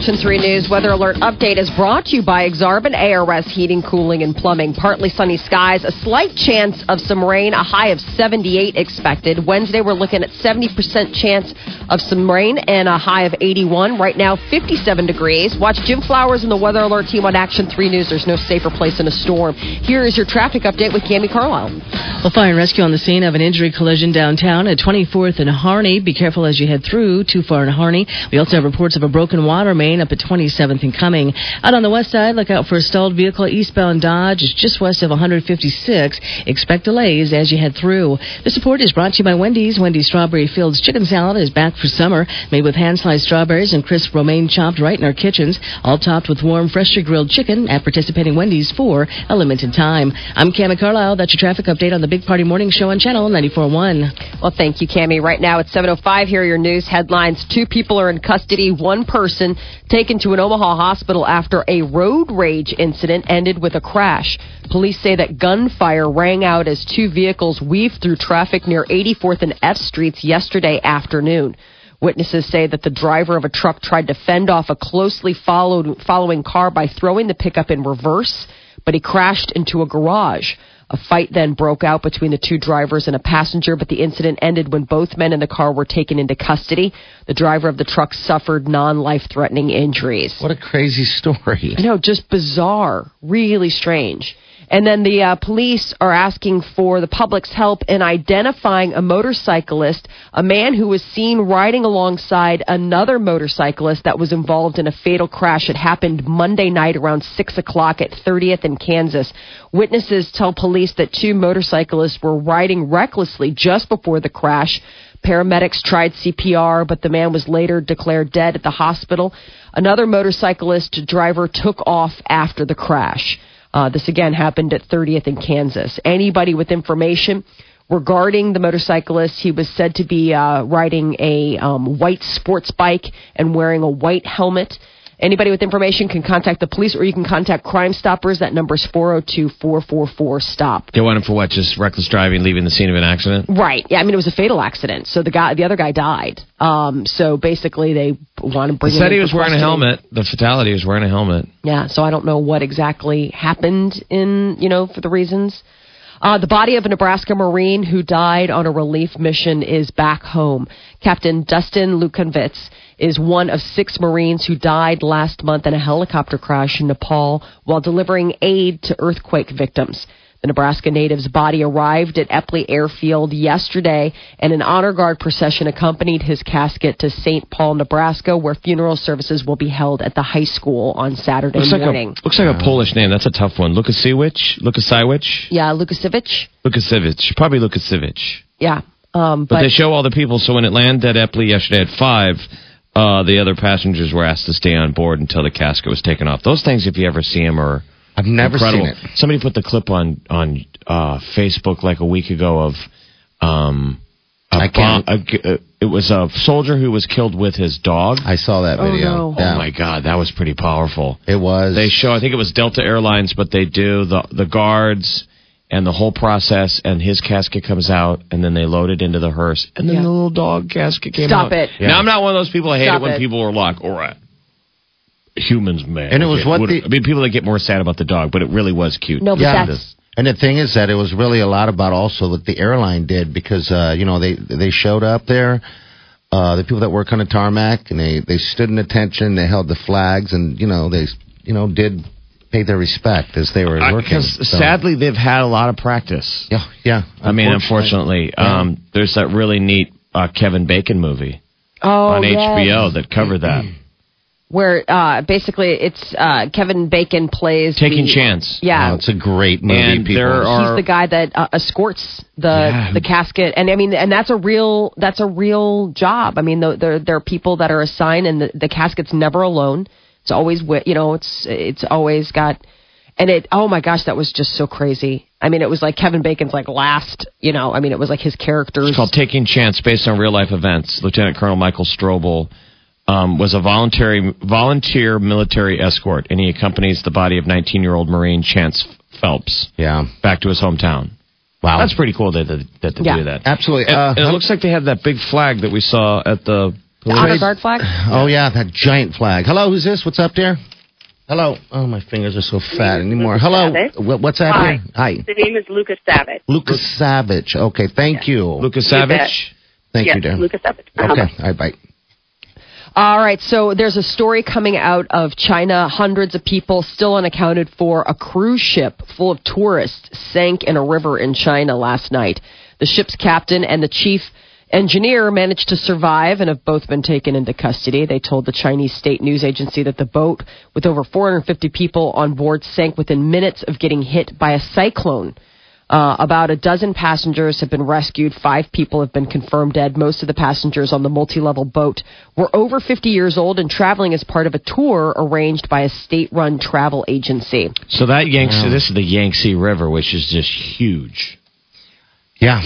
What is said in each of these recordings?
Action 3 News Weather Alert Update is brought to you by Exarban ARS Heating, Cooling, and Plumbing. Partly sunny skies, a slight chance of some rain, a high of 78 expected. Wednesday, we're looking at 70% chance of some rain and a high of 81. Right now, 57 degrees. Watch Jim Flowers and the Weather Alert team on Action 3 News. There's no safer place in a storm. Here is your traffic update with Cami Carlisle. Well, fire and rescue on the scene of an injury collision downtown at 24th and Harney. Be careful as you head through too far in Harney. We also have reports of a broken water main up at 27th and Cuming. Out on the west side, look out for a stalled vehicle eastbound Dodge. It's just west of 156. Expect delays as you head through. The support is brought to you by Wendy's. Wendy's Strawberry Fields Chicken Salad is back for summer, made with hand sliced strawberries and crisp romaine chopped right in our kitchens, all topped with warm, freshly grilled chicken at participating Wendy's for a limited time. I'm Cami Carlisle. That's your traffic update on the Big Party Morning Show on Channel 94.1. Well, thank you, Cami. Right now it's 7.05. Here are your news headlines. Two people are in custody. One person taken to an Omaha hospital after a road rage incident ended with a crash. Police say that gunfire rang out as two vehicles weaved through traffic near 84th and F Streets yesterday afternoon. Witnesses say that the driver of a truck tried to fend off a closely followed, following car by throwing the pickup in reverse, but he crashed into a garage. A fight then broke out between the two drivers and a passenger, but the incident ended when both men in the car were taken into custody. The driver of the truck suffered non life threatening injuries. What a crazy story. I know, just bizarre, really strange. And then the uh, police are asking for the public's help in identifying a motorcyclist, a man who was seen riding alongside another motorcyclist that was involved in a fatal crash. It happened Monday night around 6 o'clock at 30th in Kansas. Witnesses tell police that two motorcyclists were riding recklessly just before the crash. Paramedics tried CPR, but the man was later declared dead at the hospital. Another motorcyclist driver took off after the crash. Uh, this again happened at 30th in Kansas. Anybody with information regarding the motorcyclist, he was said to be uh, riding a um, white sports bike and wearing a white helmet. Anybody with information can contact the police or you can contact Crime Stoppers. That number is 402 444 STOP. They want him for what? Just reckless driving, leaving the scene of an accident? Right. Yeah, I mean, it was a fatal accident. So the guy, the other guy died. Um, so basically, they want to bring He him said he was wearing a helmet. The fatality was wearing a helmet. Yeah, so I don't know what exactly happened in, you know, for the reasons. Uh, the body of a Nebraska Marine who died on a relief mission is back home. Captain Dustin Lukanvitz is one of six Marines who died last month in a helicopter crash in Nepal while delivering aid to earthquake victims. The Nebraska native's body arrived at Eppley Airfield yesterday, and an honor guard procession accompanied his casket to St. Paul, Nebraska, where funeral services will be held at the high school on Saturday Looks like, morning. a, looks like a Polish name. That's a tough one. Lukasiewicz? Lukasiewicz? Yeah, Lukasiewicz. Lukasiewicz. Probably Lukasiewicz. Yeah. Um, But, but they show all the people. So when it landed at Epley yesterday at 5, uh, the other passengers were asked to stay on board until the casket was taken off. Those things, if you ever see them, are I've never incredible. seen it. Somebody put the clip on on uh, Facebook like a week ago of um, a I can't- bomb- a g- uh, it was a soldier who was killed with his dog. I saw that Oh, video. no. Yeah, Oh my God, that was pretty powerful. it was. They show, I think it was Delta Airlines, but they do the the guards and the whole process, and his casket comes out, and then they load it into the hearse, and then Yeah. the little dog casket came Stop out. Stop it. Now I'm not one of those people. I hate Stop it when it. people are like, "All right." Humans, man. And it was what the- I mean, people that get more sad about the dog, but it really was cute. no, but Yeah. that's And the thing is that it was really a lot about also what the airline did because uh, you know they they showed up there, uh, the people that work on the tarmac, and they they stood in attention, they held the flags, and you know they you know did pay their respect as they were working. Because So- sadly, they've had a lot of practice. yeah, yeah. I mean, unfortunately, um, there's that really neat uh, Kevin Bacon movie oh on yes. HBO that covered that. where uh, basically it's uh, Kevin Bacon plays Taking the, Chance. Yeah, Oh, it's a great movie. And people. there are- he's the guy that uh, escorts the Yeah. the casket, and I mean, and that's a real that's a real job. I mean, the, there there are people that are assigned, and the, the casket's never alone. It's always wi- you know, it's it's always got, and it. Oh my gosh, that was just so crazy. I mean, it was like Kevin Bacon's like last. You know, I mean, it was like his characters. It's called Taking Chance, based on real life events. Lieutenant Colonel Michael Strobl um, was a voluntary volunteer military escort, and he accompanies the body of 19 year old Marine Chance Phelps yeah. back to his hometown. Wow, That's pretty cool that that, that they Yeah. do that. absolutely. And, Uh, and it looks like they have that big flag that we saw at the. the honor guard flag. Oh yeah, that giant flag. Hello, who's this? What's up there? Hello. Oh, my fingers are so fat anymore. Hello. Savage. What's that? Hi. Hi. The name is Lucas Savage. Lucas Savage. Okay, thank you. Lucas You. Savage. Thank yes, you, dear. Lucas Savage. Uh-huh. Okay, all right, bye. All right, so there's a story coming out of China. Hundreds of people still unaccounted for. A cruise ship full of tourists sank in a river in China last night. The ship's captain and the chief engineer managed to survive and have both been taken into custody. They told the Chinese state news agency that the boat, with over 450 people on board, sank within minutes of getting hit by a cyclone. Uh, about a dozen passengers have been rescued. Five people have been confirmed dead. Most of the passengers on the multi level boat were over 50 years old and traveling as part of a tour arranged by a state run travel agency. So that Yangtze, this is the Yangtze River, which is just huge. Yeah.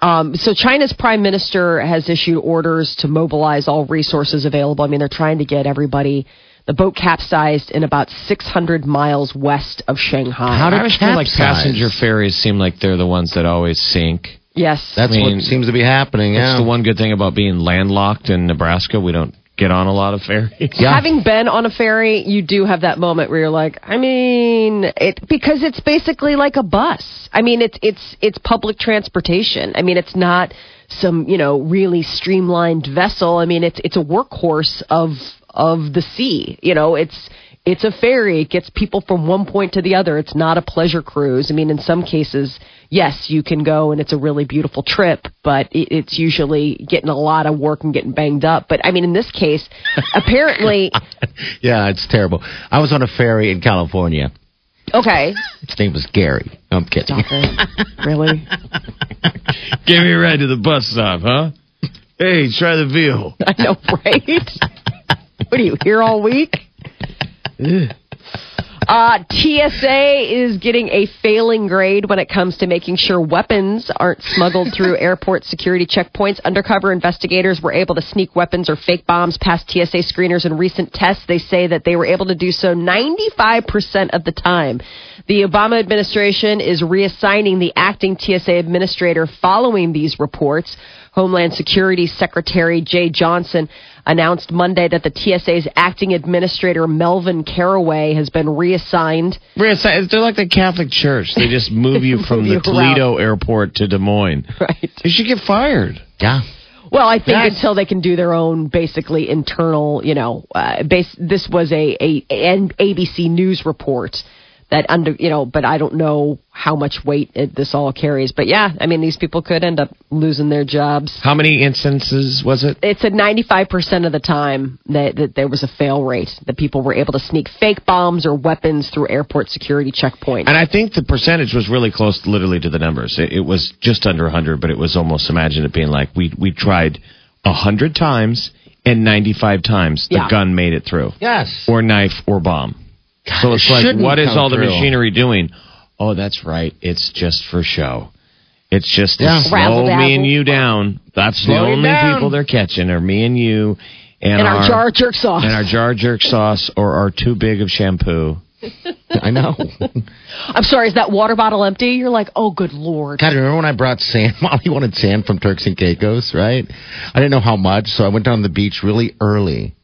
Um, so China's prime minister has issued orders to mobilize all resources available. I mean, they're trying to get everybody. The boat capsized in about 600 miles west of Shanghai. How I did always feel like passenger ferries seem like they're the ones that always sink. Yes. That's I mean, what seems to be happening. That's Yeah. the one good thing about being landlocked in Nebraska. We don't get on a lot of ferries. Yeah. Having been on a ferry, you do have that moment where you're like, I mean, it because it's basically like a bus. I mean, it's it's it's public transportation. I mean, it's not some you know really streamlined vessel. I mean, it's it's a workhorse of of the sea. You know, it's it's a ferry. It gets people from one point to the other. It's not a pleasure cruise. I mean, in some cases, yes, you can go and it's a really beautiful trip, but it's usually getting a lot of work and getting banged up. But I mean, in this case, apparently, yeah, it's terrible. I was on a ferry in California. okay. His name was Gary. No, I'm kidding. Stop it. Really? Give me a ride to the bus stop, huh? Hey, try the veal. I know, right? what are you here all week? Uh, TSA is getting a failing grade when it comes to making sure weapons aren't smuggled through airport security checkpoints. Undercover investigators were able to sneak weapons or fake bombs past TSA screeners in recent tests. They say that they were able to do so 95% of the time. The Obama administration is reassigning the acting TSA administrator following these reports. Homeland Security Secretary Jeh Johnson announced Monday that the TSA's acting administrator Melvin Carraway has been reassigned. Reassigned? They're like the Catholic Church. They just move you from Move the you around. Toledo airport to Des Moines. Right. You should get fired. Yeah. Well, I think Yes. until they can do their own basically internal, you know, uh, base. This was a, a an ABC News report that under, you know, but I don't know how much weight it, this all carries. But yeah, I mean, these people could end up losing their jobs. How many instances was it? It's at 95% of the time that, that there was a fail rate, that people were able to sneak fake bombs or weapons through airport security checkpoints. And I think the percentage was really close, literally, to the numbers. It, it was just under 100, but it was almost imagine it being like we we tried 100 times and 95 times the Yeah. gun made it through, Yes. or knife or bomb. So it's it like, what is come all the machinery doing? Oh, that's right. It's just for show. It's just to Yeah. slow Razzle-dazzle. me and you down. That's Slow the only down. people they're catching are me and you, and, and our jar jerk sauce. and our jar jerk sauce or our too big of shampoo. I know. I'm sorry, is that water bottle empty? You're like, oh, good lord. God, remember when I brought sand? Molly wanted sand from Turks and Caicos, right? I didn't know how much, so I went down to the beach really early,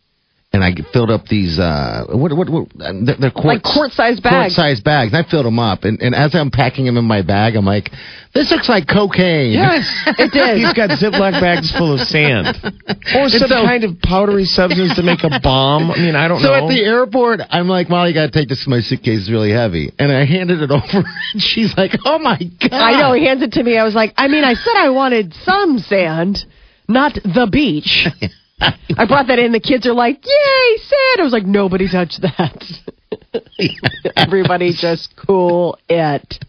and I filled up these. uh What? What? what they're, they're quartz, Like quart-sized bags. Quart-sized bags. And I filled them up, and, and as I'm packing them in my bag, I'm like, "This looks like cocaine." Yes, it did. He's got Ziploc bags full of sand. Or some so- kind of powdery substance to make a bomb. I mean, I don't So know. at the airport, I'm like, Molly, you got to take this. My suitcase is really heavy, and I handed it over, and she's like, "Oh my god!" I know. He hands it to me. I was like, I mean, I said I wanted some sand, not the beach. I brought that in. The kids are like, "Yay, sand!" I was like, "Nobody touch that." Everybody just cool it.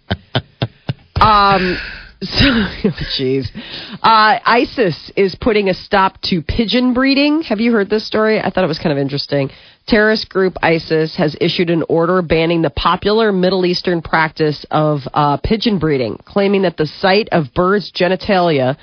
Um. So, jeez. Uh, ISIS is putting a stop to pigeon breeding. Have you heard this story? I thought it was kind of interesting. Terrorist group ISIS has issued an order banning the popular Middle Eastern practice of uh, pigeon breeding, claiming that the sight of birds' genitalia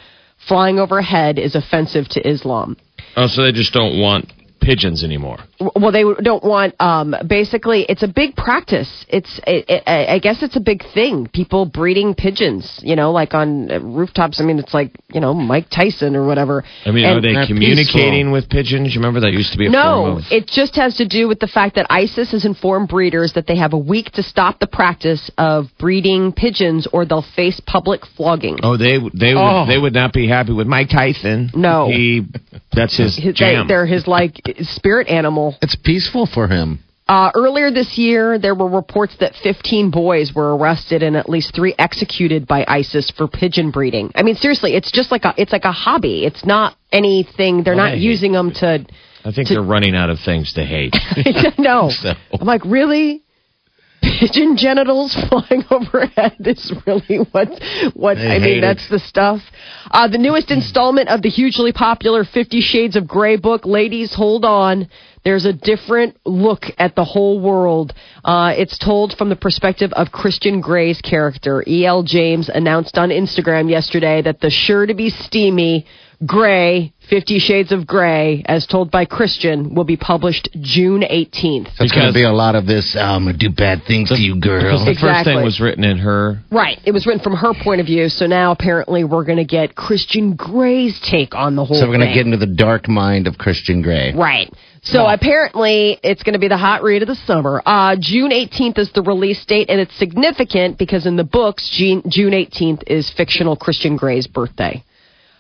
flying overhead is offensive to Islam. Oh, so they just don't want pigeons anymore. Well, they don't want. Um, basically, it's a big practice. It's, it, it, I I guess, it's a big thing. People breeding pigeons, you know, like on uh, rooftops. I mean, it's like you know Mike Tyson or whatever. I mean, And- are they They're communicating with pigeons? You remember that used to be a form No, of. it just has to do with the fact that ISIS has informed breeders that they have a week to stop the practice of breeding pigeons, or they'll face public flogging. Oh, they they would Oh. they would not be happy with Mike Tyson. No. he that's his His- jam. They, are his like spirit animal. It's peaceful for him. Uh, earlier this year, there were reports that 15 boys were arrested and at least three executed by ISIS for pigeon breeding. I mean, seriously, it's just like a it's like a hobby. It's not anything. They're Well, not using them to. I think they're running out of things to hate. no, So- I'm like, really? Pigeon genitals flying overhead is really what what They I mean. it. That's the stuff. Uh, the newest installment of the hugely popular Fifty Shades of Grey book. Ladies, hold on. There's a different look at the whole world. Uh, it's told from the perspective of Christian Grey's character. E.L. James announced on Instagram yesterday that the sure to be steamy Grey, Fifty Shades of Grey, as told by Christian, will be published June 18th. So it's going to be a lot of this. "Oh, I'm going to do bad things to you, girl. The first thing was written in her. Right. It was written from her point of view, so now apparently we're going to get Christian Grey's take on the whole So we're going to get into the dark mind of Christian Grey. Right. So apparently it's going to be the hot read of the summer. Uh, June 18th is the release date, and it's significant because in the books, June, June 18th is fictional Christian Grey's birthday.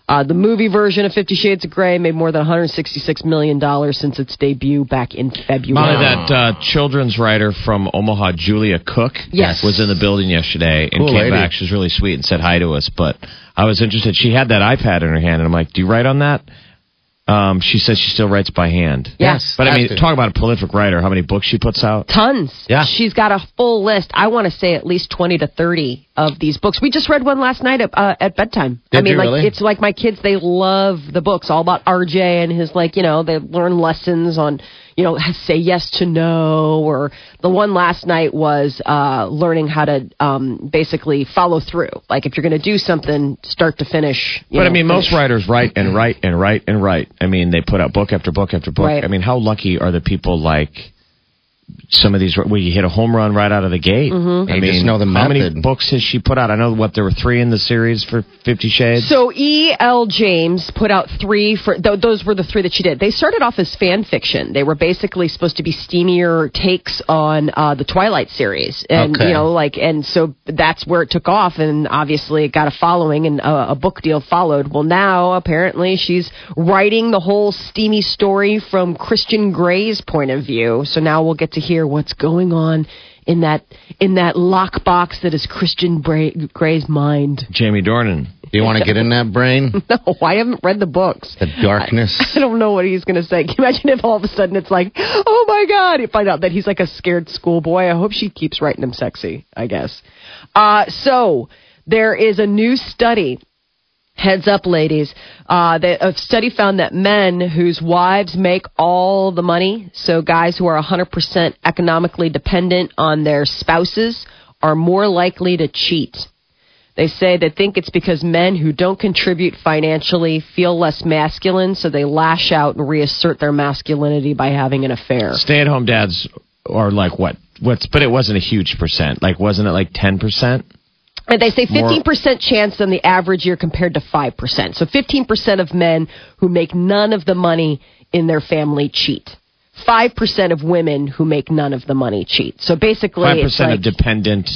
Uh, the movie version of Fifty Shades of Grey made more than 166 million dollars since its debut back in February. Molly, that uh, children's writer from Omaha, Julia Cook, Yes. was in the building yesterday and Cool came lady. back. She was really sweet and said hi to us. But I was interested. She had that iPad in her hand, and I'm like, "Do you write on that?" Um, she says she still writes by hand. Yes. But I mean, to. talk about a prolific writer. How many books she puts out? Tons. Yeah. She's got a full list. I want to say at least 20 to 30 of these books. We just read one last night at, uh, at bedtime. I mean, like, really? it's like my kids, they love the books all about RJ and his, like, you know, they learn lessons on, you know, say yes to no. Or the one last night was uh, learning how to um, basically follow through. Like, if you're going to do something, start to finish. you But I know, mean, most writers write and write and write and write. I mean, they put out book after book after book. Right. I mean, how lucky are the people like some of these where you hit a home run right out of the gate? Mm-hmm. I You mean, just know the how many books has she put out? I know what there were three in the series for Fifty Shades. So E. L. James put out three for th- those were the three that she did. They started off as fan fiction. They were basically supposed to be steamier takes on uh, the Twilight series, and Okay. you know, like, and so that's where it took off, and obviously it got a following, and uh, a book deal followed. Well, now apparently she's writing the whole steamy story from Christian Grey's point of view. So now we'll get to hear what's going on. In that in that lockbox that is Christian Bra- Grey's mind. Jamie Dornan. Do you want to get in that brain? No, I haven't read the books. The darkness. I don't know what he's going to say. Can you imagine if all of a sudden it's like, oh my God, you find out that he's like a scared schoolboy? I hope she keeps writing him sexy, I guess. Uh, so there is a new study. Heads up, ladies. Uh, that a study found that men whose wives make all the money, so guys who are 100% economically dependent on their spouses, are more likely to cheat. They say they think it's because men who don't contribute financially feel less masculine, so they lash out and reassert their masculinity by having an affair. Stay-at-home dads are like what? What's? But it wasn't a huge percent. Like, wasn't it like ten percent? And they say 15% chance than the average year compared to 5%. So 15% of men who make none of the money in their family cheat. 5% of women who make none of the money cheat. So basically, Five it's percent like, of dependent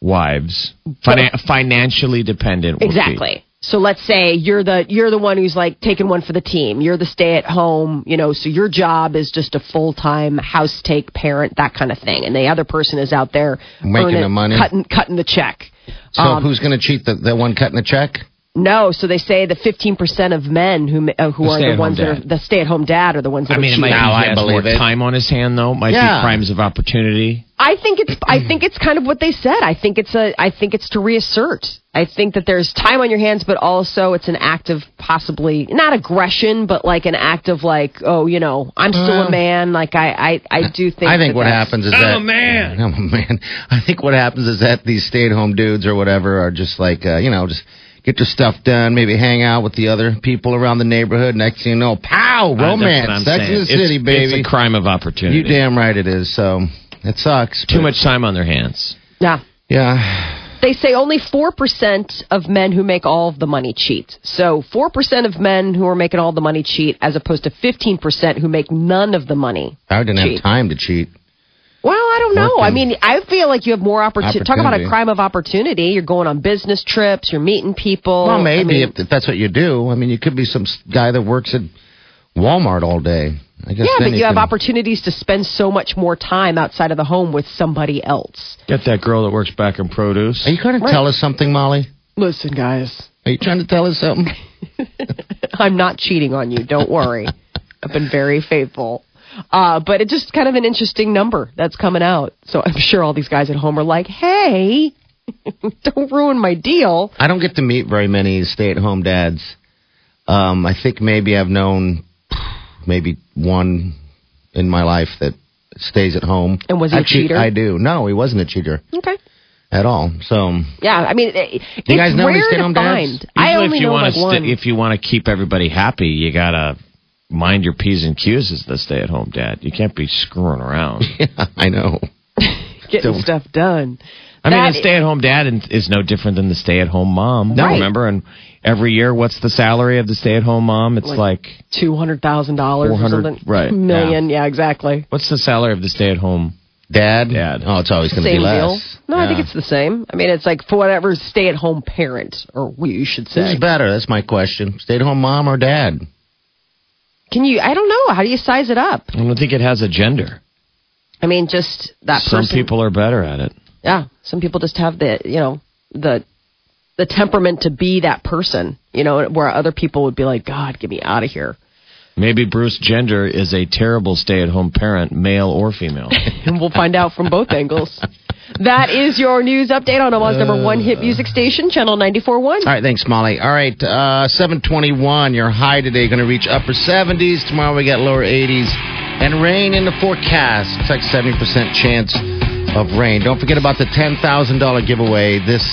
wives, Finan- financially dependent. Exactly. So let's say you're the you're the one who's like taking one for the team. You're the stay at home, you know, so your job is just a full time house take parent, that kind of thing. And the other person is out there Making earning- the money. cutting cutting the check. So Um, who's going to cheat? The, the one cutting the check? No, so they say the 15% of men who uh, who The are the stay-at-home ones that are the stay-at-home dad are the ones that I are mean, it cheating. might be Now he I has more believe it. time on his hand, though. Might Yeah. be crimes of opportunity. I think it's I think it's kind of what they said. I think it's a I think it's to reassert. I think that there's time on your hands, but also it's an act of possibly not aggression, but like an act of like, oh, you know, I'm still Uh, a man. Like I I, I do think. I think that what happens is I'm that a man. I'm a man. I think what happens is that these stay-at-home dudes or whatever are just like, uh, you know, just get your stuff done, maybe hang out with the other people around the neighborhood. Next thing you know, pow, Uh, that's what romance, I'm Sex saying. in the It's- City, baby. It's a crime of opportunity. you damn right it is. So it sucks. Too much time on their hands. Yeah. Yeah. They say only 4% of men who make all of the money cheat. So 4% of men who are making all the money cheat, as opposed to 15% who make none of the money. I didn't Cheat. have time to cheat. Well, I don't know. Working. I mean, I feel like you have more opportunity. Talk about a crime of opportunity. You're going on business trips. You're meeting people. Well, I maybe mean, if, if that's what you do. I mean, you could be some guy that works at Walmart all day. I guess. yeah, but you have can- opportunities to spend so much more time outside of the home with somebody else. Get that girl that works back in produce. Are you trying to tell us something, Molly? Listen, guys, Are you trying to tell us something? I'm not cheating on you. Don't worry. I've been very faithful. Uh, but it's just kind of an interesting number that's coming out. So I'm sure all these guys at home are like, hey, don't ruin my deal. I don't get to meet very many stay-at-home dads. Um, I think maybe I've known maybe one in my life that stays at home. And was he a cheater? I do. No, he wasn't a cheater. Okay. at all. So Yeah, I mean, it, it's You guys know any rare to stay-at-home dads? find. I Usually only if you know like to one. if you want to keep everybody happy, you gotta mind your p's and q's as the stay-at-home dad. You can't be screwing around. I know. getting Don't- stuff done. I mean, That a stay-at-home dad is no different than the stay-at-home mom. Right. Remember, and every year, what's the salary of the stay-at-home mom? It's Like- like, two hundred thousand dollars or something. right, Million, yeah, exactly. what's the salary of the stay-at-home? Dad? Dad. Oh, it's always going to be less. deal. No, I think it's the same. I mean, it's like for whatever stay-at-home parent, or we you should say. Who's better? That's my question. Stay at home mom or dad? Can you? I don't know. How do you size it up? I don't think it has a gender. I mean, just that Some person. people are better at it. yeah, some people just have the you know the the temperament to be that person. You know, where other people would be like, God, get me out of here. Maybe Bruce Jenner is a terrible stay-at-home parent, male or female. and we'll find out from both angles. That is your news update on Omaha's number one hit music station, Channel 94.1. All right, thanks, Molly. All right, uh, 721. Your high today going to reach upper 70s. Tomorrow we got lower 80s. And rain in the forecast. It's like 70% chance of rain. Don't forget about the $10,000 giveaway this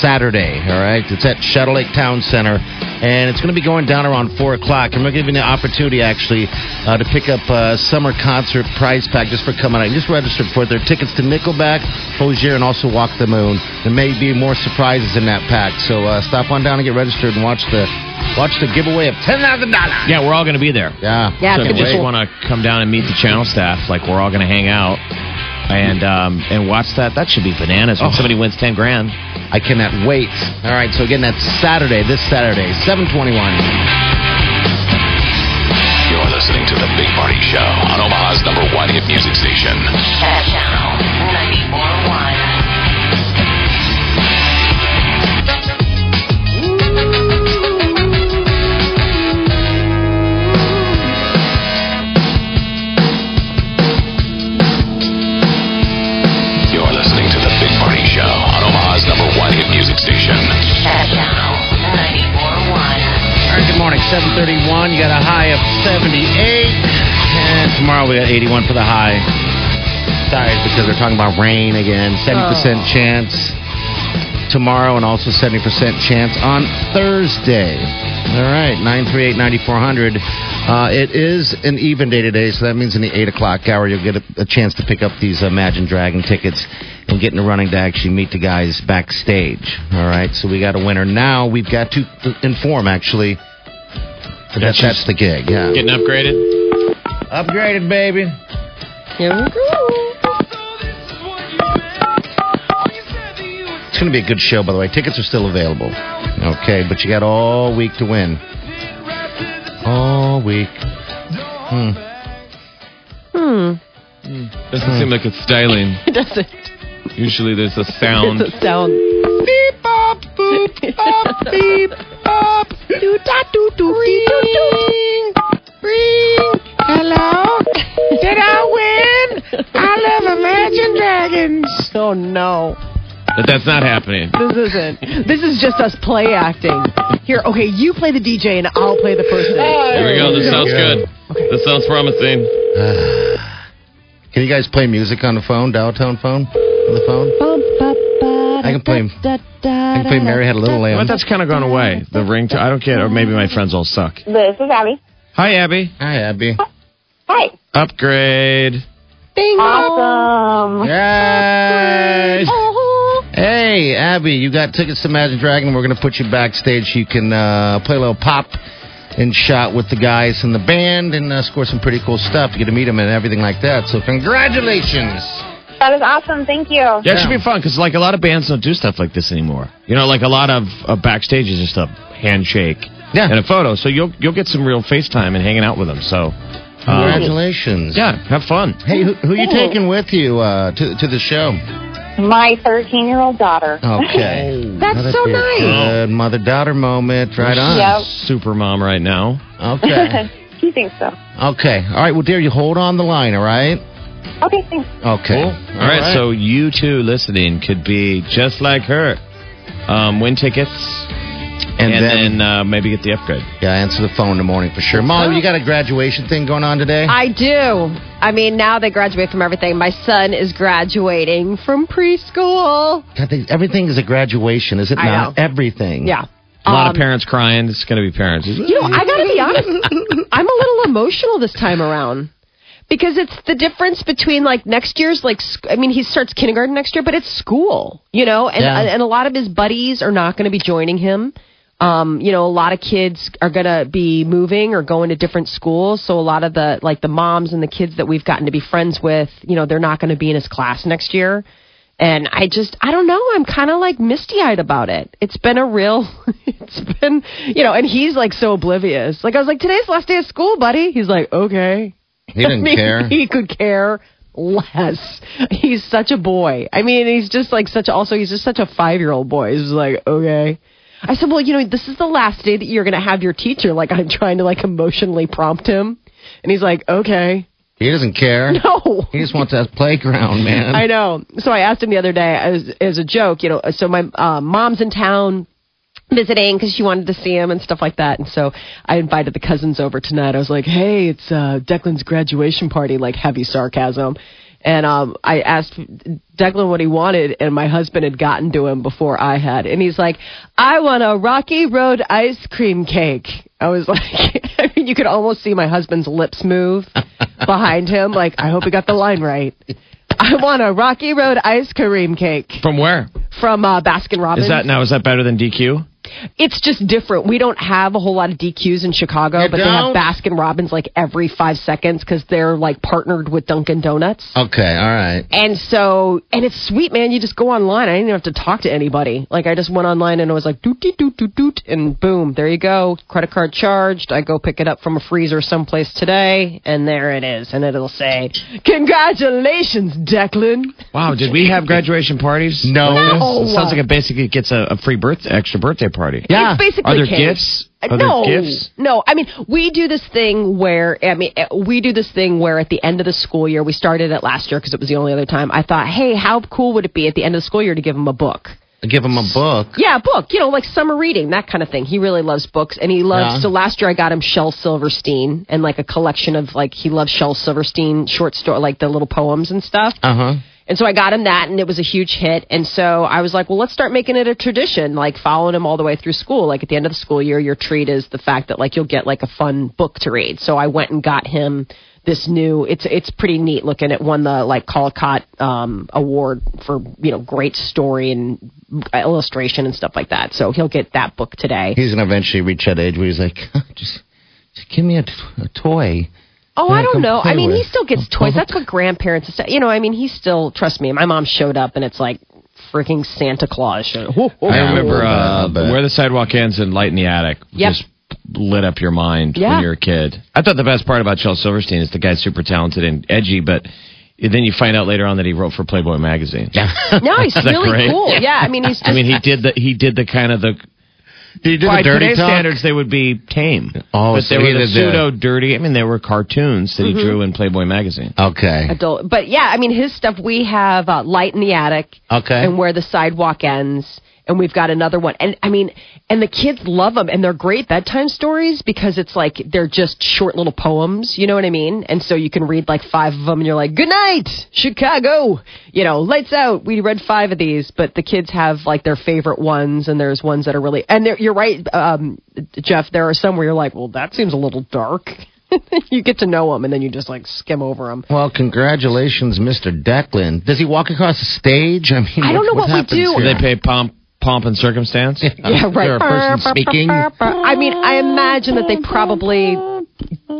Saturday. All right, it's at Shadow Lake Towne Center. And it's going to be going down around 4 o'clock. And we're giving you the opportunity, actually, uh, to pick up a summer concert prize pack just for coming out. You just registered for it. There are tickets to Nickelback, Hozier, and also Walk the Moon. There may be more surprises in that pack. So uh, stop on down and get registered and watch the watch the giveaway of $10,000. yeah, we're all going to be there. Yeah. Yeah, so if you just cool. want to come down and meet the channel staff, like we're all going to hang out and um, and watch that. That should be bananas when Oh. somebody wins ten grand. I cannot wait. All right, so again, that's Saturday, this Saturday, 721. You're listening to The Big Party Show on Omaha's number one hit music station. 731. You got a high of 78. And tomorrow we got 81 for the high. Sorry, because they're talking about rain again. 70% chance tomorrow and also 70% chance on Thursday. All right, 938 9400. Uh, it is an even day today, so that means in the 8 o'clock hour you'll get a, a chance to pick up these Imagine Dragon tickets and get in the running to actually meet the guys backstage. All right, so we got a winner. Now we've got to inform, actually. That, That's that's the gig, yeah. Getting upgraded. Upgraded, baby. Here we go. It's going to be a good show, by the way. Tickets are still available. Okay, but you got all week to win. All week. Hmm. Hmm. Doesn't seem like it's styling. It doesn't. Usually there's a sound. It's a sound. Beep, bop, boop, bop, beep, bop. Do, da, do, do, dee, do, do. Ring. Hello? Did I win? I love Imagine Dragons. Oh no. But that's not happening. This isn't. This is just us play acting. Here, okay, you play the DJ and I'll play the person. Here we go. This sounds Yeah. good. This sounds promising. Can you guys play music on the phone, dial tone phone? On the phone? Oh, I can play- I can play Mary Had a Little Lamb. But that's kind of gone away. The ring. I don't get. Or maybe my friends all suck. This is Abby. Hi, Abby. Hi, Abby. Hi. Upgrade. Awesome. Yay! Hey, Abby, you got tickets to Magic Dragon. We're going to put you backstage. You can uh, play a little pop and shot with the guys in the band and uh, score some pretty cool stuff. You get to meet them and everything like that. So, congratulations. That is awesome. Thank you. Yeah, it should be fun because like a lot of bands don't do stuff like this anymore. You know, like a lot of uh, backstage is just a handshake Yeah. and a photo. So you'll you'll get some real FaceTime and hanging out with them. So um, Congratulations. yeah, have fun. Hey, who, who you taking with you uh, to, to the show? My 13 year old daughter. Okay. That's That'd so be a nice. Good mother daughter moment. Right on. Yep. Super mom right now. Okay. she thinks so. Okay. All right. Well, dear, you hold on the line, all right? Okay, thanks. Okay. All right, so you two listening could be just like her. Um, win tickets And and, then- then, uh, maybe get the upgrade. Yeah, answer the phone in the morning for sure. Molly, you got a graduation thing going on today? I do. I mean, now they graduate from everything. My son is graduating from preschool. God, they, everything is a graduation, is it I not? know. Everything. Yeah. A lot Um, of parents crying. It's going to be parents. You know, I got to be honest. I'm a little emotional this time around because it's the difference between like next year's like sc- I mean he starts kindergarten next year, but it's school, you know, and Yeah. and a lot of his buddies are not going to be joining him. Um, you know, a lot of kids are going to be moving or going to different schools. So a lot of the like the moms and the kids that we've gotten to be friends with, you know, they're not going to be in his class next year. And I just, I don't know. I'm kind of like misty eyed about it. It's been a real, it's been, you know, and he's like so oblivious. Like I was like, today's the last day of school, buddy. He's like, okay. He didn't I mean, care. He could care less. He's such a boy. I mean, he's just like such. Also, he's just such a five year old boy. He's like, okay. I said, well, you know, this is the last day that you're going to have your teacher. Like, I'm trying to like emotionally prompt him, and he's like, okay. He doesn't care. No. He just wants that playground, man. I know. So I asked him the other day as as a joke, you know. So my uh, mom's in town visiting because she wanted to see him and stuff like that. And so I invited the cousins over tonight. I was like, "Hey, it's uh, Declan's graduation party." Like heavy sarcasm. And um, I asked Declan what he wanted, and my husband had gotten to him before I had. And he's like, I want a Rocky Road ice cream cake. I was like, I mean, you could almost see my husband's lips move behind him. Like, I hope he got the line right. I want a Rocky Road ice cream cake From where? from uh, Baskin Robbins. Is that now? Is that better than DQ? It's just different. We don't have a whole lot of DQs in Chicago, You but they have? Baskin Robbins like every five seconds because they're like partnered with Dunkin' Donuts. Okay, all right. And so, and it's sweet, man. You just go online. I didn't even have to talk to anybody. Like, I just went online and it was like, doot, doot, doot, doot, doot, and boom, there you go. Credit card charged. I go pick it up from a freezer someplace today, and there it is. And it'll say, Congratulations, Declan. Wow, did we have graduation parties? No. No. It sounds like it basically gets a, a free birth, extra birthday party. Yeah. It's basically Are there cake. gifts? Uh, Are there no, gifts? no. I mean, we do this thing where I mean, uh, we do this thing where at the end of the school year, we started it last year because it was the only other time. I thought, hey, how cool would it be at the end of the school year to give him a book? Give him a book. Yeah, a book. You know, like summer reading, that kind of thing. He really loves books, and he loves. Yeah. So last year I got him Shel Silverstein and like a collection of like he loves Shel Silverstein short story, like the little poems and stuff. Uh huh. And so I got him that, and it was a huge hit. And so I was like, well, let's start making it a tradition, like following him all the way through school. Like at the end of the school year, your treat is the fact that like you'll get like a fun book to read. So I went and got him this new. It's it's pretty neat looking. It won the like Caldecott um, award for you know great story and illustration and stuff like that. So he'll get that book today. He's gonna eventually reach that age where he's like, just, just give me a, t- a toy. Oh, I I don't know. I mean, he still gets toys. That's what grandparents. Say. You know, I mean, he still. Trust me. My mom showed up, and it's like freaking Santa Claus. I Yeah, remember uh, uh, where the sidewalk ends and light in the attic. Yep. Just lit up your mind Yeah. when you're a kid. I thought the best part about Shel Silverstein is the guy's super talented and edgy, but then you find out later on that he wrote for Playboy magazine. Yeah. No, he's really great? cool. Yeah, I mean, he's. Just, I mean, he did the he did the kind of the Did he do by the dirty today's talk? standards they would be tame. Oh, but so they were the did the- pseudo dirty. I mean, they were cartoons that he drew in Playboy magazine. Okay. adult. But yeah, I mean, his stuff. We have uh, light in the attic, Okay. and where the sidewalk ends, and we've got another one. And I mean, and the kids love them, and they're great bedtime stories because it's like they're just short little poems. You know what I mean? And so you can read like five of them, and you're like, "Good night, Chicago." You know, lights out. We read five of these, but the kids have like their favorite ones, and there's ones that are really. And you're right, um, Jeff. There are some where you're like, "Well, that seems a little dark." you get to know them, and then you just like skim over them. Well, congratulations, Mr. Declan. Does he walk across the stage? I mean, I don't know what we do. here? Do they pay pomp, pomp and circumstance? Yeah, right. Is a person speaking? I mean, I imagine that they probably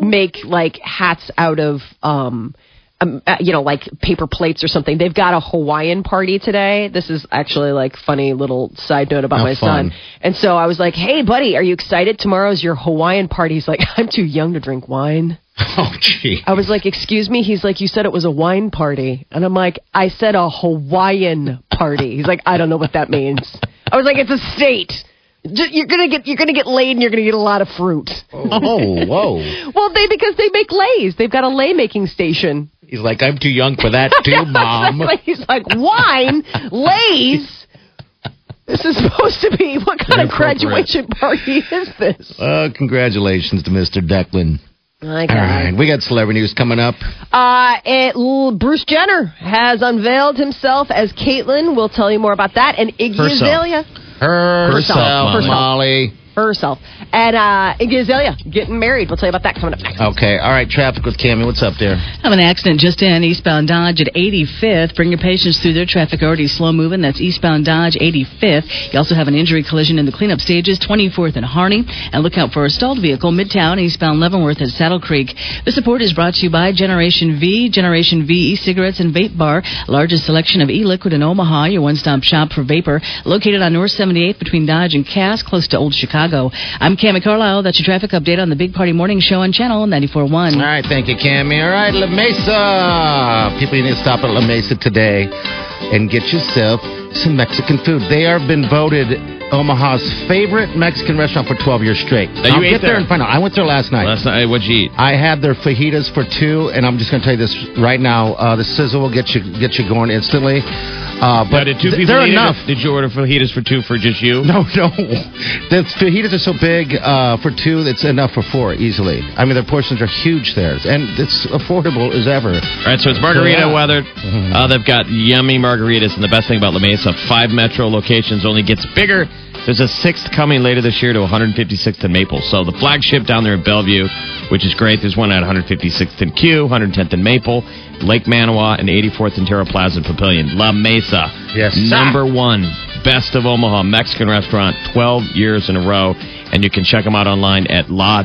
make like hats out of, um, um, uh, you know, like paper plates or something. They've got a Hawaiian party today. This is actually like funny little side note about How my fun. son. And so I was like, "Hey, buddy, are you excited? Tomorrow's your Hawaiian party." He's like, "I'm too young to drink wine." Oh, gee. I was like, "Excuse me?" He's like, "You said it was a wine party," and I'm like, "I said a Hawaiian party." He's like, "I don't know what that means." I was like, "It's a state." You're gonna get you're gonna get laid and you're gonna get a lot of fruit. Oh, whoa. Well, they because they make lays. They've got a lay making station. He's like, I'm too young for that too, Mom. He's like wine, lays. This is supposed to be what kind of graduation party is this? Uh, congratulations to Mr. Declan. My All right, we got celebrity news coming up. Uh, it, Bruce Jenner has unveiled himself as Caitlyn. We'll tell you more about that. And Iggy Herself. Azalea. Herself, Herself, Molly. Herself. And uh, Iggy Azalea getting married. We'll tell you about that coming up next. Okay, all right, traffic with Cami. What's up there? I have an accident just in eastbound Dodge at 85th. Bring your patients through their traffic already slow moving. That's eastbound Dodge 85th. You also have an injury collision in the cleanup stages 24th and Harney. And look out for a stalled vehicle midtown eastbound Leavenworth at Saddle Creek. The support is brought to you by Generation V, Generation V e-cigarettes and vape bar. Largest selection of e-liquid in Omaha. Your one-stop shop for vapor. Located on North 78th between Dodge and Cass, close to Old Chicago. I'm Cami Carlisle. That's your traffic update on the Big Party Morning Show on Channel 94.1. All right, thank you, Cami. All right, La Mesa. People, you need to stop at La Mesa today and get yourself some Mexican food. They have been voted Omaha's favorite Mexican restaurant for 12 years straight. Now, you I'll get there there. and find out. I went there last night. Last night, what'd you eat? I had their fajitas for two, and I'm just going to tell you this right now. Uh, the sizzle will get you get you going instantly. Uh, but Now, did two people they're eat it? enough. Did you order fajitas for two for just you? No, no. The fajitas are so big uh, for two, it's enough for four easily. I mean, their portions are huge there, and it's affordable as ever. All right, so it's margarita Yeah. weather. Uh, they've got yummy margaritas, and the best thing about La Mesa, five metro locations only gets bigger. There's a sixth coming later this year to 156th and Maple. So the flagship down there at Bellevue, which is great. There's one at 156th and Q, 110th and Maple, Lake Manawa, and 84th and Tara Plaza and Papillion. La Mesa, Yes, sir. number one best of Omaha Mexican restaurant, 12 years in a row, and you can check them out online at la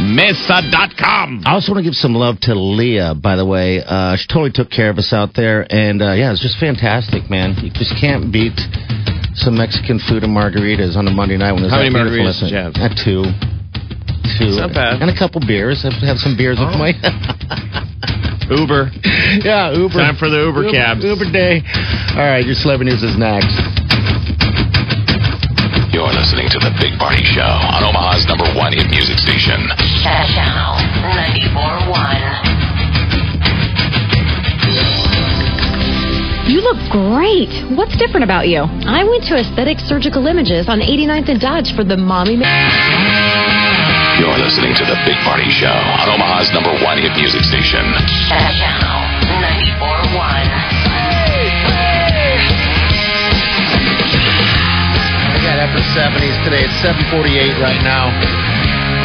mesa.com. I also want to give some love to Leah, by the way. Uh, she totally took care of us out there, and uh, yeah, it's just fantastic, man. You just can't beat some Mexican food and margaritas on a Monday night when there's How many margaritas did you have? At two. Two. Not bad. And a couple beers. I have some beers with oh. my. Uber. yeah, Uber. Time for the Uber cabs. Uber day. All right, your celebrity news is next. You're listening to the Big Party Show on Omaha's number one hit music station. Channel 94.1. look great. What's different about you? I went to Aesthetic Surgical Images on 89th and Dodge for the mommy. Ma- You're listening to the Big Party Show on Omaha's number one hit music station. Channel 94.1. I got upper 70s today. It's 748 right now.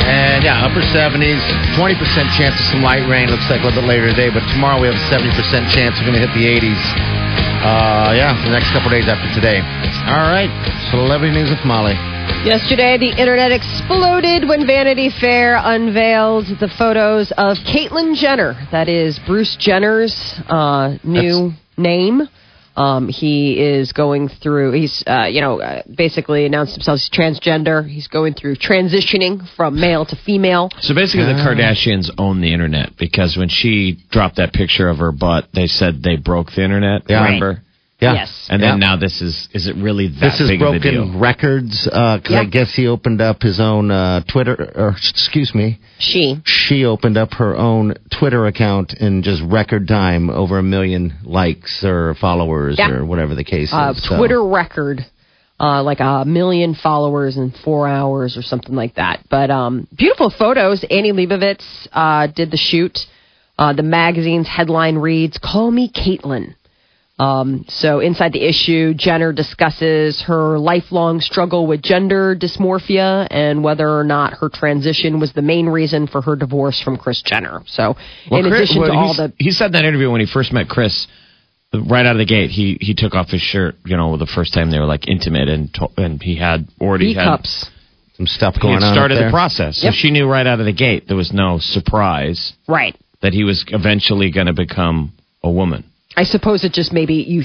And yeah, upper 70s, 20% chance of some light rain. Looks like a little bit later today, but tomorrow we have a 70% chance we're going to hit the 80s. Uh, yeah, the next couple days after today. All right, celebrity news with Molly. Yesterday, the internet exploded when Vanity Fair unveiled the photos of Caitlyn Jenner. That is Bruce Jenner's uh, new name. Um, he is going through. He's, uh, you know, uh, basically announced himself as transgender. He's going through transitioning from male to female. So basically, the Kardashians own the internet because when she dropped that picture of her butt, they said they broke the internet. Yeah. Remember? Yeah. Yes. And Yeah. then now this is is it really that This is big of a deal? broken records because I Yeah. guess he opened up his own uh, Twitter, or excuse me, She. she opened up her own Twitter account in just record time, over a million likes or followers Yeah. or whatever the case uh, is. So- Twitter record, uh, like a million followers in four hours or something like that. But um, beautiful photos. Annie Leibovitz uh, did the shoot. Uh, the magazine's headline reads, "Call me Caitlyn." Um, so inside the issue, Jenner discusses her lifelong struggle with gender dysmorphia and whether or not her transition was the main reason for her divorce from Kris Jenner. So, Well, in Kris- addition well, to all he's- the he said in that interview when he first met Kris, right out of the gate, he he took off his shirt. You know, the first time they were like intimate, and to, and he had already B had cups, some stuff he going had on. started up the there. process. So Yep. she knew right out of the gate there was no surprise right? that he was eventually going to become a woman. I suppose it just maybe you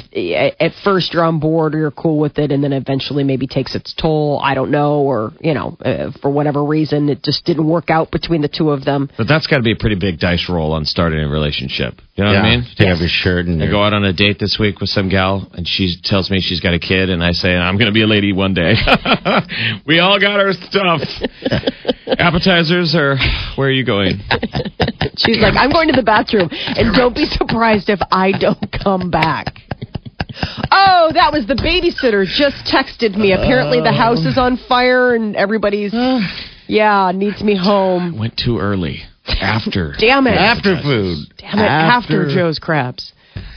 at first you're on board or you're cool with it, and then eventually maybe takes its toll. I don't know, or you know, uh, for whatever reason, it just didn't work out between the two of them. But that's got to be a pretty big dice roll on starting a relationship. You know what I Yeah, mean? Take off your shirt and I go out on a date this week with some gal, and she tells me she's got a kid, and I say I'm going to be a lady one day. we all got our stuff. Appetizers, or where are you going? She's like, I'm going to the bathroom, and don't be surprised if I don't come back. Oh, that was the babysitter just texted me. Apparently the house is on fire and everybody's yeah, needs me home. Went too early. After. Damn it. After food. Damn it, after, Joe's crabs.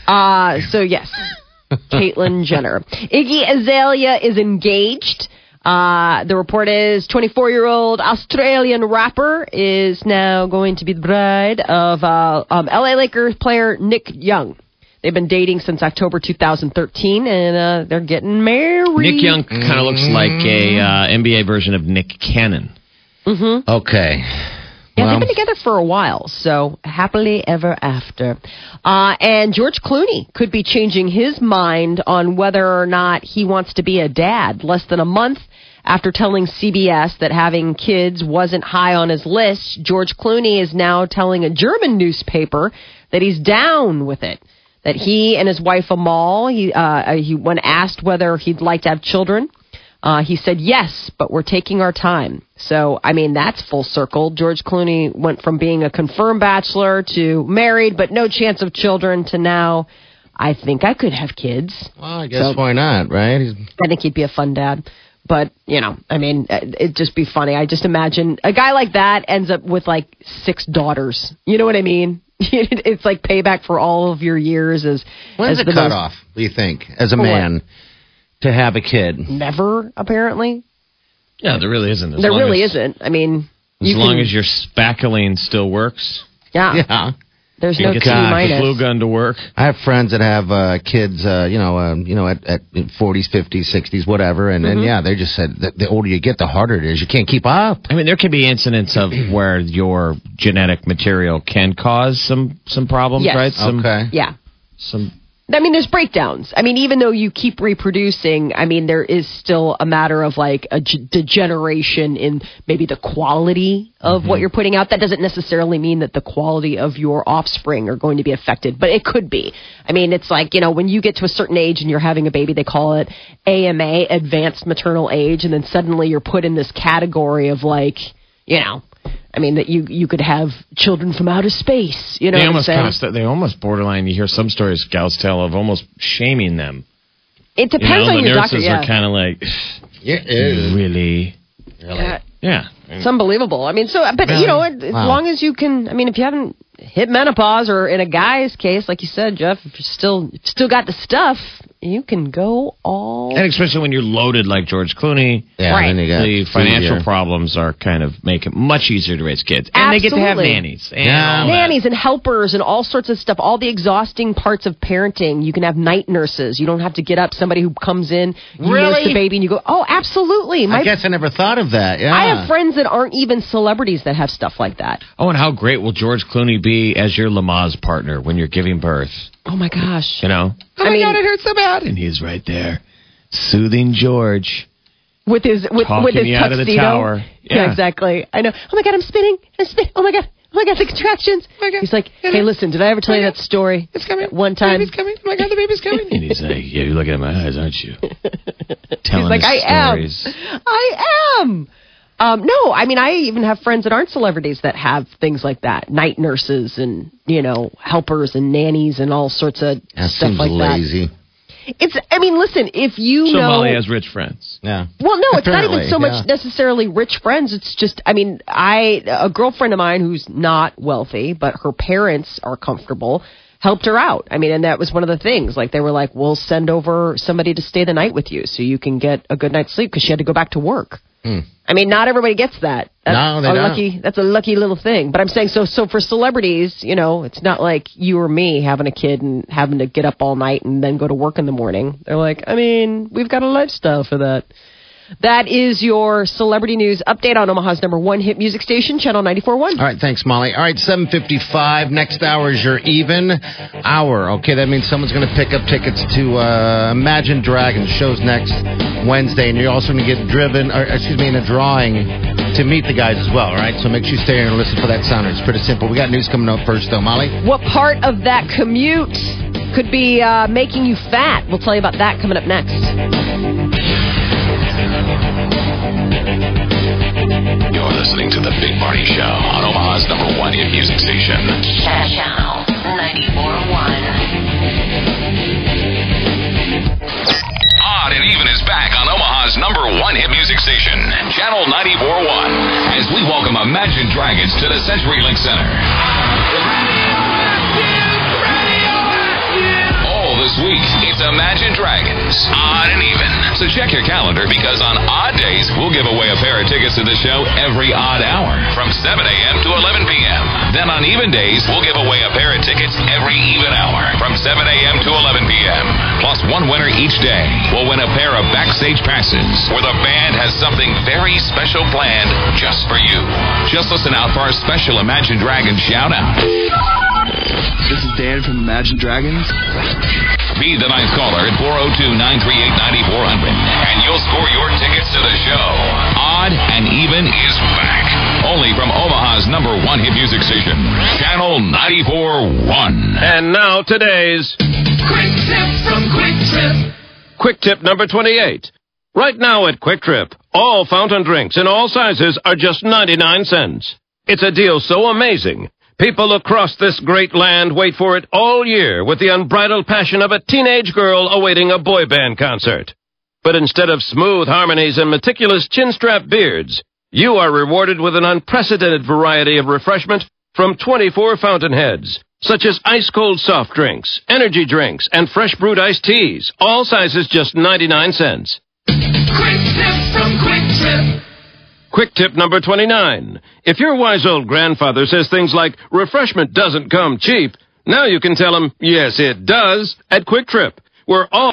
Uh, so yes, Caitlyn Jenner. Iggy Azalea is engaged. Uh, the report is 24 year old Australian rapper is now going to be the bride of uh, um, LA Lakers player Nick Young. They've been dating since October 2013, and uh, they're getting married. Nick Young kind of looks like a uh, NBA version of Nick Cannon. Mm-hmm. Okay. Yeah, Well- they've been together for a while, so happily ever after. Uh, and George Clooney could be changing his mind on whether or not he wants to be a dad. Less than a month after telling CBS that having kids wasn't high on his list, George Clooney is now telling a German newspaper that he's down with it. That he and his wife Amal, he, uh, he when asked whether he'd like to have children, uh, he said yes, but we're taking our time. So, I mean, that's full circle. George Clooney went from being a confirmed bachelor to married, but no chance of children, to now, I think I could have kids. Well, I guess So- why not, right? He's- I think he'd be a fun dad. But, you know, I mean, uh, it'd just be funny. I just imagine a guy like that ends up with like six daughters. You know what I mean? it's like payback for all of your years as, When's as the the most- cutoff, do you think, as a For what? man, to have a kid? Never, apparently. Yeah, there really isn't. As there really as, isn't. I mean, As you long can- as your spackling still works. Yeah. Yeah. There's no get T the minus. flu gun to work. I have friends that have uh, kids, uh, you know, um, you know, at, at 40s, 50s, 60s, whatever, and, Mm-hmm. and yeah, they just said that the older you get, the harder it is. You can't keep up. I mean, there can be incidents of where your genetic material can cause some some problems, Yes. right? Some, Okay. Yeah. Some I mean, there's breakdowns. I mean, even though you keep reproducing, I mean, there is still a matter of like a g- degeneration in maybe the quality of what mm-hmm. you're putting out. That doesn't necessarily mean that the quality of your offspring are going to be affected, but it could be. I mean, it's like, you know, when you get to a certain age and you're having a baby, they call it AMA, advanced maternal age, and then suddenly you're put in this category of like, you know, I mean, that you you could have children from outer space. You know they what I'm almost saying? kind of they almost borderline. You hear some stories gals tell of almost shaming them. It You depends know, on the your nurses doctor. Yeah. are kind of like, Yeah, really, Yeah. Yeah. It's unbelievable. I mean, so, but you know, as Wow. long as you can, I mean, if you haven't hit menopause or in a guy's case, like you said, Jeff, if you still, still got the stuff, you can go all. And especially when you're loaded like George Clooney, Yeah, Right. then you got the uh, financial problems are kind of make it much easier to raise kids, and they get to have nannies. And Yeah. Nannies and helpers and all sorts of stuff, all the exhausting parts of parenting. You can have night nurses. You don't have to get up. Somebody who comes in, you nurse Really? the baby, and you go, oh, absolutely. My, I guess I never thought of that. Yeah. I have friends that aren't even celebrities that have stuff like that. Oh, and how great will George Clooney be as your Lamaze partner when you're giving birth? Oh my gosh. You know, oh I my mean- god, it hurts so bad, and he's right there, soothing George. with his with, with his you out of the tuxedo. tower. Yeah. Yeah. exactly. I know. Oh my god, I'm spinning. I'm spinning. Oh my god. Oh my god, the contractions. Oh my god. He's like, hey, listen, did I ever tell you that story? It's coming. One time. baby's coming. Oh my god, the baby's coming. and he's like, yeah, you're looking at my eyes, aren't you? Telling He's like, I stories. am. I am. Um, no, I mean, I even have friends that aren't celebrities that have things like that. Night nurses and, you know, helpers and nannies and all sorts of That stuff seems like lazy. that. It's, I mean, listen, if you So know. Molly has rich friends. Yeah. Well, no, it's not even so much yeah. necessarily rich friends. It's just, I mean, I a girlfriend of mine who's not wealthy, but her parents are comfortable, helped her out. I mean, and that was one of the things. Like they were like, "We'll send over somebody to stay the night with you, so you can get a good night's sleep," because she had to go back to work. Hmm. I mean, not everybody gets that. That's No, they a don't. lucky. That's a lucky little thing. But I'm saying, so so for celebrities, you know, it's not like you or me having a kid and having to get up all night and then go to work in the morning. They're like, I mean, we've got a lifestyle for that. That is your celebrity news update on Omaha's number one hit music station, Channel 94.1. All right, thanks, Molly. All right, 755. Next hour is your even hour. Okay, that means someone's going to pick up tickets to uh, Imagine Dragons. Show's next Wednesday, and you're also going to get driven, or excuse me, in a drawing to meet the guys as well, all right? So make sure you stay here and listen for that sound. It's pretty simple. We got news coming up first, though, Molly. What part of that commute could be uh, making you fat? We'll tell you about that coming up next. You're listening to The Big Party Show on Omaha's number one hit music station. Channel 94.1. Odd and Even is back on Omaha's number one hit music station, Channel 94.1, as we welcome Imagine Dragons to the CenturyLink Center. This week, it's Imagine Dragons, Odd and Even. So check your calendar because on odd days, we'll give away a pair of tickets to the show every odd hour from 7 a.m. to 11 p.m. Then on even days, we'll give away a pair of tickets every even hour from 7 a.m. to 11 p.m. Plus, one winner each day will win a pair of backstage passes where the band has something very special planned just for you. Just listen out for our special Imagine Dragons shout out. This is Dan from Imagine Dragons. Be the ninth caller at 402 938 9400, and you'll score your tickets to the show. Odd and Even is back. Only from Omaha's number one hit music station, Channel 94.1. And now today's Quick tip from Quick Trip. quick tip number 28. Right now at QuikTrip, all fountain drinks in all sizes are just 99 cents. It's a deal so amazing. People across this great land wait for it all year with the unbridled passion of a teenage girl awaiting a boy band concert. But instead of smooth harmonies and meticulous chin-strap beards, you are rewarded with an unprecedented variety of refreshment from 24 fountainheads, such as ice-cold soft drinks, energy drinks, and fresh brewed iced teas, all sizes just 99 cents. Quick tip from Quick Trip. Quick tip number 29. If your wise old grandfather says things like, refreshment doesn't come cheap, now you can tell him, yes, it does, at QuikTrip, We're all